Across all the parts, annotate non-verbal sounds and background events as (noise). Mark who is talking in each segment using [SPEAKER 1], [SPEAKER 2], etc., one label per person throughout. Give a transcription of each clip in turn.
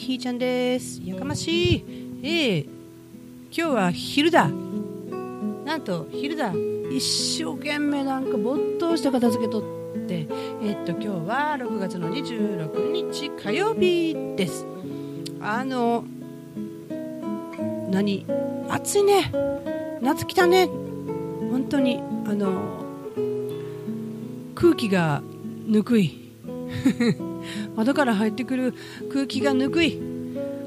[SPEAKER 1] ひーちゃんです。やかましい。えー、今日は昼だ。なんと昼だ。一生懸命なんか没頭して片付けとって。えー、っと今日は6月の26日火曜日です。あの何？暑いね。夏来たね。本当にあの空気がぬくい。窓から入ってくる空気がぬくい。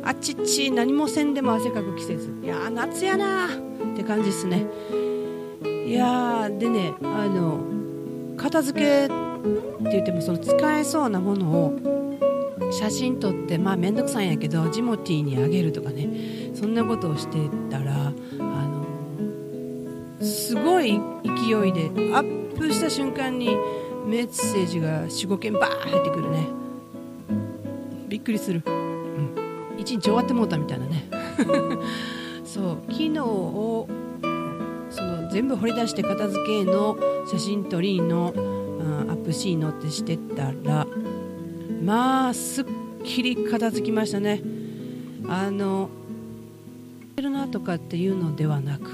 [SPEAKER 1] あっちっち何もせんでも汗かく季節。いや夏やなって感じですね。いやでねあの片付けって言ってもその使えそうなものを写真撮ってまあ面倒くさいんやけどジモティーにあげるとかね。そんなことをしてたらあのすごい勢いでアップした瞬間にメッセージが45件バー入ってくるね。びっくりする、うん、1日終わってもうたみたいなね。(laughs) そう。昨日をその全部掘り出して片付けの写真撮りのアップシーノってしてたらまあすっきり片付きましたね。あのるなとかっていうのではなく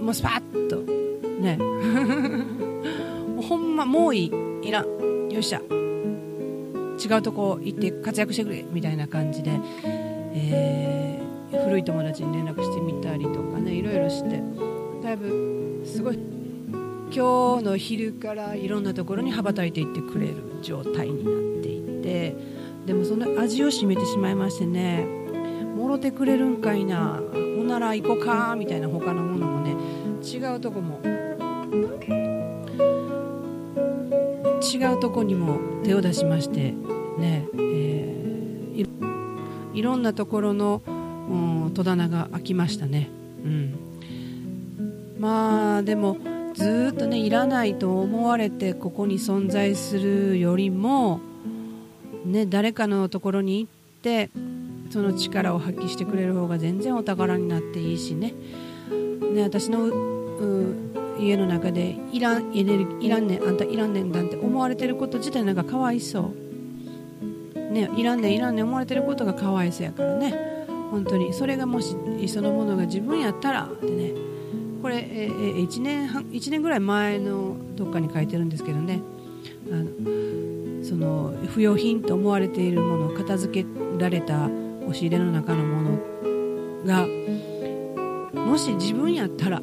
[SPEAKER 1] もうスパッと。ね。(laughs) ほんまもういい。いらん。よっしゃ違うとこ行って活躍してくれみたいな感じで、えー、古い友達に連絡してみたりとかねいろいろして。だいぶすごい今日の昼からいろんなところに羽ばたいていってくれる状態になっていて。でもその味を占めてしまいましてねもろてくれるんかいな。ほなら行こうかみたいな他のものもね違うとこも。違うとこにも手を出しましてね、えー、いろんなところの、戸棚が開きましたね、うん、まあでもずっとねいらないと思われてここに存在するよりも、ね、誰かのところに行ってその力を発揮してくれる方が全然お宝になっていいしね。ね私の家の中でいらんエネルギーいらんねんあんたいらんねんなんて思われてること自体なんかかわいそう。ねいらんねんいらんねん思われてることがかわいそうやからね。本当に。それがもしそのものが自分やったらってね。これ、えー、1年半1年ぐらい前のどっかに書いてるんですけどね。あのその不要品と思われているものを片付けられた押し入れの中のものがもし自分やったら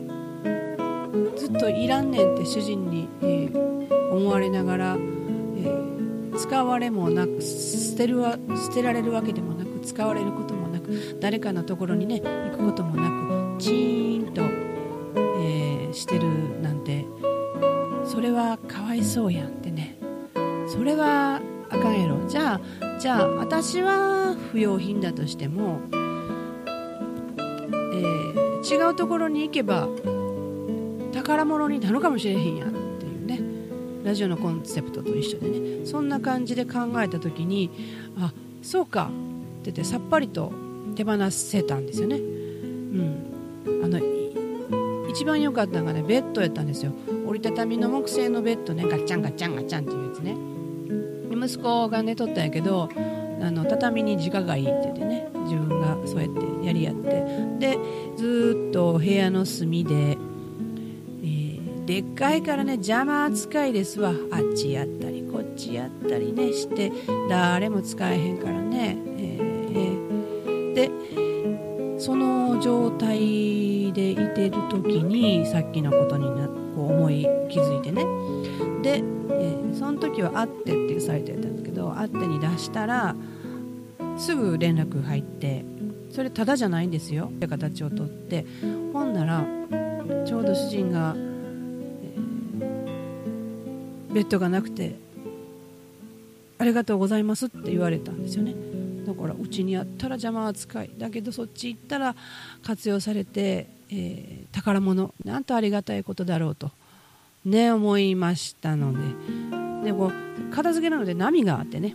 [SPEAKER 1] ずっといらんねんって主人に、えー、思われながら、えー、使われもなく捨てるわ捨てられるわけでもなく使われることもなく誰かのところにね行くこともなくチーンと、えー、してるなんてそれはかわいそうやんってね。それはあかんやろ。じゃあじゃあ私は不要品だとしても、え、違うところに行けば宝物になるかもしれへんやっていうね。ラジオのコンセプトと一緒でね。そんな感じで考えた時にあそうか。って言ってさっぱりと手放せたんですよね。うん、あの一番良かったのがねベッドやったんですよ。折りたたみの木製のベッドね。ガッチャンガチャンガチャンっていうやつね。息子が寝とったんやけどあの畳に直がいいって言ってね。自分がそうやってやりやって。でずっと部屋の隅ででっかいからね邪魔扱いですわ。あっちやったりこっちやったりねして誰も使えへんからね、えー、でその状態でいてる時にさっきのことになこう思い気づいてね。で、えー、その時は「あって」っていうサイトやったんですけど「あって」に出したらすぐ連絡入ってそれただじゃないんですよ。って形をとってほんならちょうど主人がベッドがなくてありがとうございますって言われたんですよね。だからうちにあったら邪魔扱い。だけどそっち行ったら活用されて、えー、宝物。なんとありがたいことだろうと。ね思いましたので。でも片付けなので波があってね。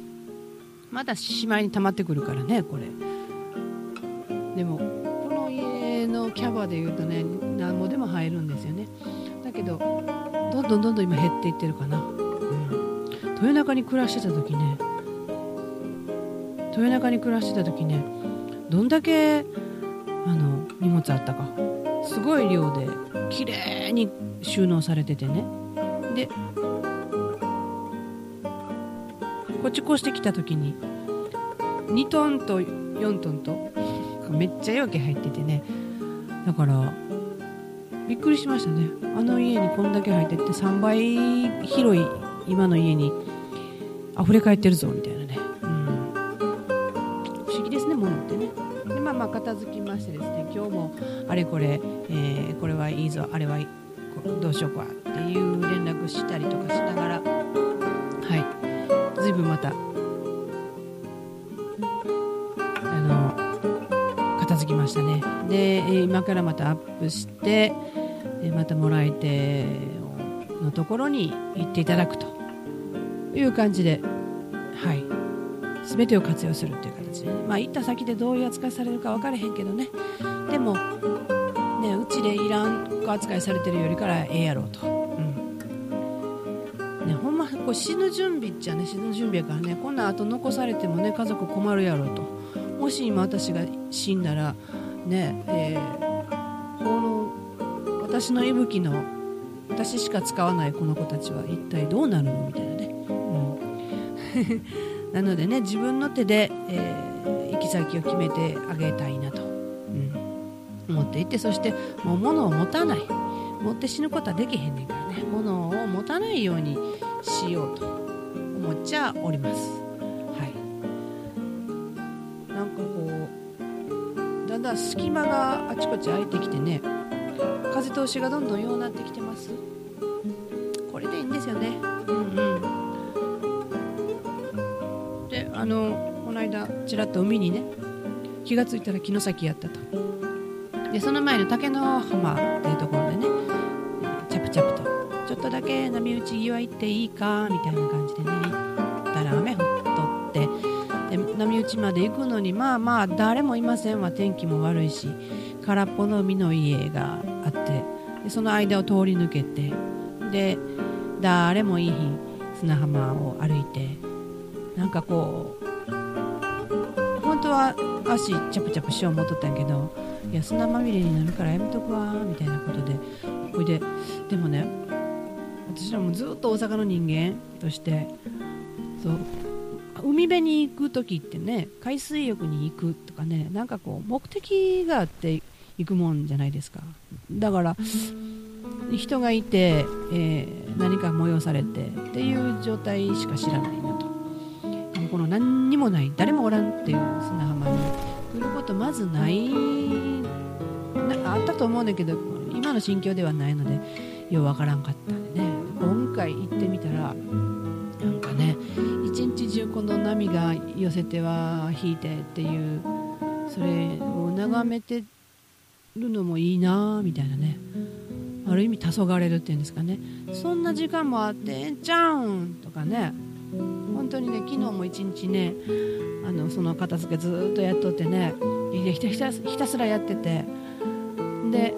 [SPEAKER 1] またしまいに溜まってくるからねこれ。でもこの家のキャバでいうとね何もでも入るんですよね。だけどどんどんどんどん今減っていってるかな、うん、豊中に暮らしてた時ね。豊中に暮らしてた時ねどんだけあの荷物あったか。すごい量で綺麗に収納されててね。でこっち越してきた時に2トンと4トンとめっちゃ容器入っててね。だからびっくりしましたね。あの家にこんだけ入ってって3倍広い今の家に溢れ返ってるぞみたいなね、うん、不思議ですね物ってね。でまあまあ片付きましてですね今日もあれこれ、えー、これはいいぞあれはどうしようかっていう連絡したりとかしながらはい。随分またの片付きましたね。で今からまたアップしてまたもらい手のところに行っていただくという感じで、はい、全てを活用するという形で、ね、まあ、行った先でどういう扱いされるか分からへんけどね。でも、ね、うちでいらん扱いされてるよりからええやろうと。うん。ね、ほんまこう死ぬ準備っちゃね死ぬ準備やからねこんな後残されてもね家族困るやろうと。もし今私が死んだらねえー、この私の息吹の私しか使わないこの子たちは一体どうなるのみたいなね、うん、(laughs) なのでね自分の手で、えー、行き先を決めてあげたいなと、うん、思っていてそしてもう物を持たない。持って死ぬことはできへんねんからね。物を持たないようにしようと思っちゃおります。んだ隙間があちこち空いてきてね。風通しがどんどんようなってきてます。これでいいんですよね。うんうん。であのこの間ちらっと海にね気が付いたら城崎やったと。でその前の竹の浜っていうところでねチャプチャプと。ちょっとだけ波打ち際行っていいかみたいな感じでね。波打ちまで行くのにまあまあ誰もいませんわ。天気も悪いし空っぽの海の家があってでその間を通り抜けてで誰もいい日砂浜を歩いてなんかこう本当は足チャプチャプしよう思っとったんやけどいや砂まみれになるからやめとくわみたいなことでほいででもね私らもずっと大阪の人間としてそう海辺に行く時ってね海水浴に行くとかねなんかこう目的があって行くもんじゃないですか。だから人がいて、えー、何か催されてっていう状態しか知らないなと。この何にもない誰もおらんっていう砂浜に来ることまずないあったと思うんだけど今の心境ではないのでようわからんかったんでね。今回行ってみたら中この波が寄せては引いてっていうそれを眺めてるのもいいなみたいなね。ある意味黄昏れるっていうんですかね。そんな時間もあってんちゃうんとかね。本当にね昨日も一日ねあのその片付けずっとやっとってねひたひたひたすらやってて。で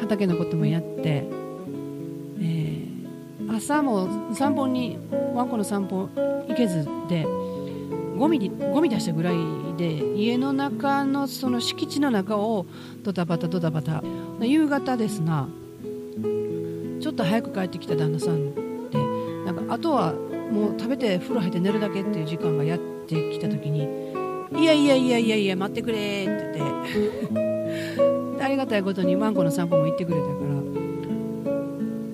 [SPEAKER 1] 畑のこともやって、朝も散歩にワンコの散歩行けずでゴミゴミ出したぐらいで家の中のその敷地の中をドタバタドタバタ。夕方ですなちょっと早く帰ってきた旦那さんでなんかあとはもう食べて風呂入って寝るだけっていう時間がやってきた時に「いやいやいやいやいや待ってくれ」って言って (laughs) ありがたいことにマンコの散歩も行ってくれたか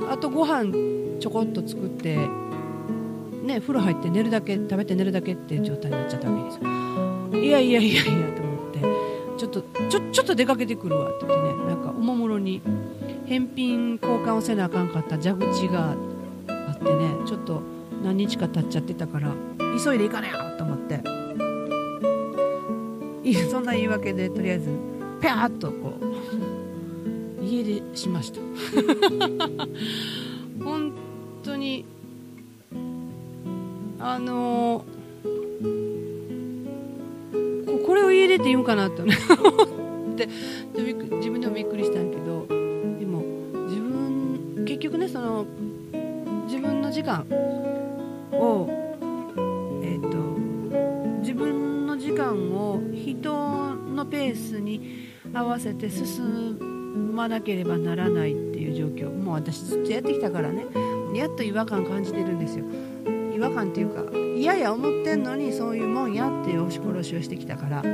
[SPEAKER 1] らあとご飯ちょこっと作ってね風呂入って寝るだけ食べて寝るだけっていう状態になっちゃったわけですよ。いやいやいやいやと思ってちょっとちょちょっと出かけてくるわって言ってねなんかおもむろに返品交換をせなあかんかった蛇口があってねちょっと何日か経っちゃってたから急いで行かねえよと思ってそんな言い訳でとりあえずピャーっとこう家出しました。本 (laughs) にあのー、これを家出って言うんかなと。思 (laughs) って自分でもびっくりしたんけどでも自分結局ねその自分の時間をえっ、ー、と自分の時間を人のペースに合わせて進まなければならないっていう状況。もう私ずっとやってきたからね。やっと違和感感じてるんですよ。違和感っていうか嫌や思ってんのにそういうもんやっていう押し殺しをしてきたから。あ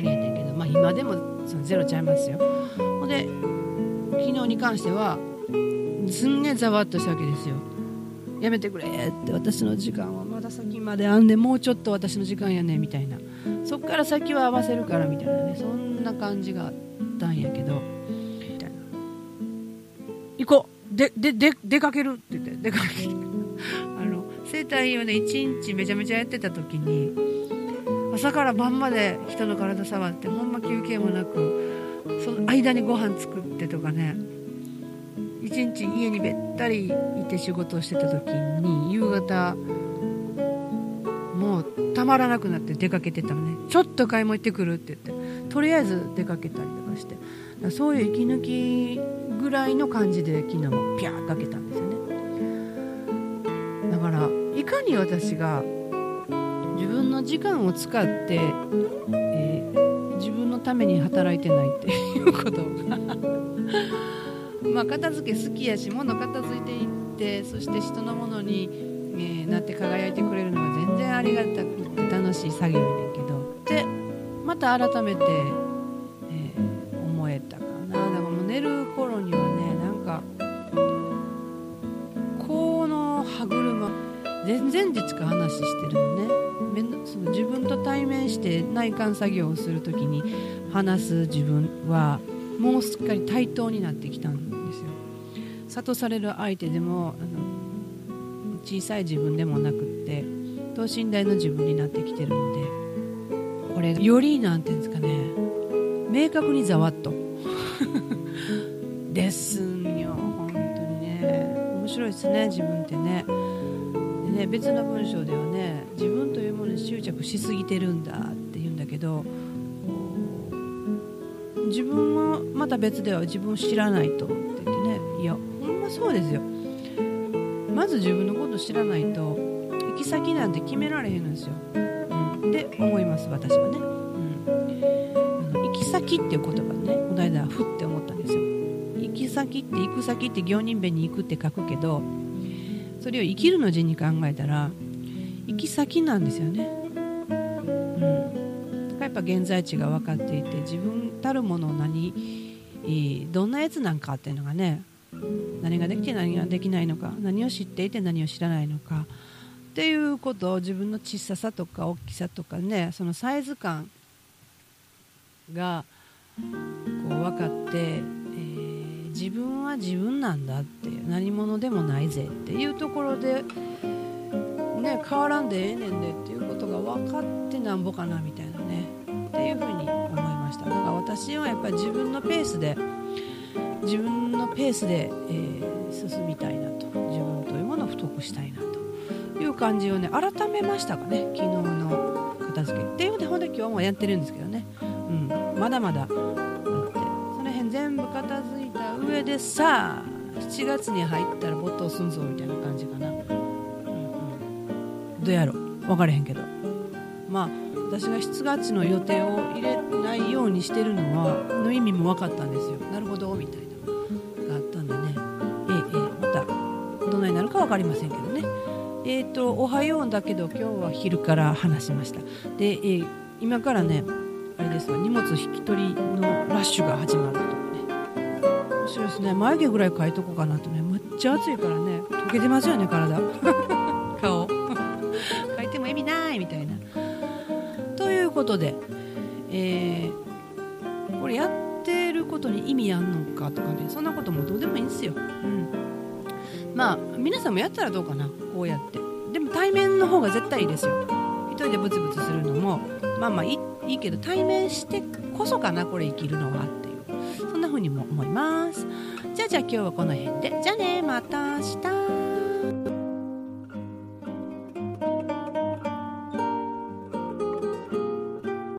[SPEAKER 1] りえねんけどまあ今でもそのゼロちゃいますよ。ほんで昨日に関してはすんげえざわっとしたわけですよ。やめてくれって私の時間はまだ先まであんでもうちょっと私の時間やねみたいな。そっから先は合わせるからみたいなね。そんな感じがあったんやけどみたいな。行こう。ででで出かけるって言って出かける (laughs) あの整体をね1日めちゃめちゃやってた時に朝から晩まで人の体触ってほんま休憩もなくその間にご飯作ってとかね一日家にべったりいて仕事をしてた時に夕方もうたまらなくなって出かけてたのね。ちょっと買い物行ってくるって言ってとりあえず出かけたりして。そういう息抜きぐらいの感じで昨日もピャーかけたんですよね。だからいかに私が自分の時間を使って、えー、自分のために働いてないっていうことが。(laughs) まあ、片付け好きやし物片付いていってそして人のものに、えー、なって輝いてくれるのが全然ありがたくて楽しい作業やねんけど。でまた改めて、え、たかな。だからもう寝る頃にはねなんかこの歯車全然実か話してるのね。その自分と対面して内観作業をする時に話す自分はもうすっかり対等になってきたんですよ。諭される相手でもあの小さい自分でもなくって等身大の自分になってきてるのでこれよりなんていうんですかね明確にざわっと。ですんよ本当にね。面白いですね自分ってね。でね別の文章ではね自分というものに執着しすぎてるんだって言うんだけど自分はまた別では自分を知らないとって言ってね。いやほんまそうですよ。まず自分のこと知らないと行き先なんて決められへんのですよ、うん、って思います私はね、先っていう言葉ねこの間ふって思ったんですよ。行き先って行く先って行人弁に行くって書くけどそれを生きるの字に考えたら行き先なんですよね。やっぱ現在地が分かっていて自分たるものを何どんなやつなんかっていうのがね何ができて何ができないのか何を知っていて何を知らないのかっていうことを自分の小ささとか大きさとかねそのサイズ感がこう分かって、えー、自分は自分なんだって何者でもないぜっていうところで、ね、変わらんでええねんでっていうことが分かってなんぼかなみたいなねっていうふうに思いました。だから私はやっぱり自分のペースで自分のペースで、えー、進みたいなと。自分というものを太くしたいなという感じをね改めましたかね昨日の片付けっていうのでほんで今日もやってるんですけどね、まだまだ。あってその辺全部片付いた上でさあ7月に入ったら没頭すんぞみたいな感じかな、うんうん、どうやろ。分かれへんけど。まあ私が7月の予定を入れないようにしてるのはの意味も分かったんですよ。なるほどみたいな。のがあったんでね。えええまたどないなるか分かりませんけどね。えっ、ー、とおはようだけど今日は昼から話しました。で、えー、今からねですわ荷物引き取りのラッシュが始まるとかね。面白いですね。眉毛ぐらい描いとこうかなとね。めっちゃ暑いからね。溶けてますよね体。(laughs) (laughs) 顔。描いても意味ないみたいな。ことで、えー、これやってることに意味あんのかとかね。そんなこともどうでもいいんですよ、うん、まあ皆さんもやったらどうかな。こうやって。でも対面の方が絶対いいですよ。一人でブツブツするのもまあまあいいけど対面してこそかなこれ生きるのはっていう。そんな風にも思います。じゃあじゃあ今日はこの辺で。じゃあねまた明日。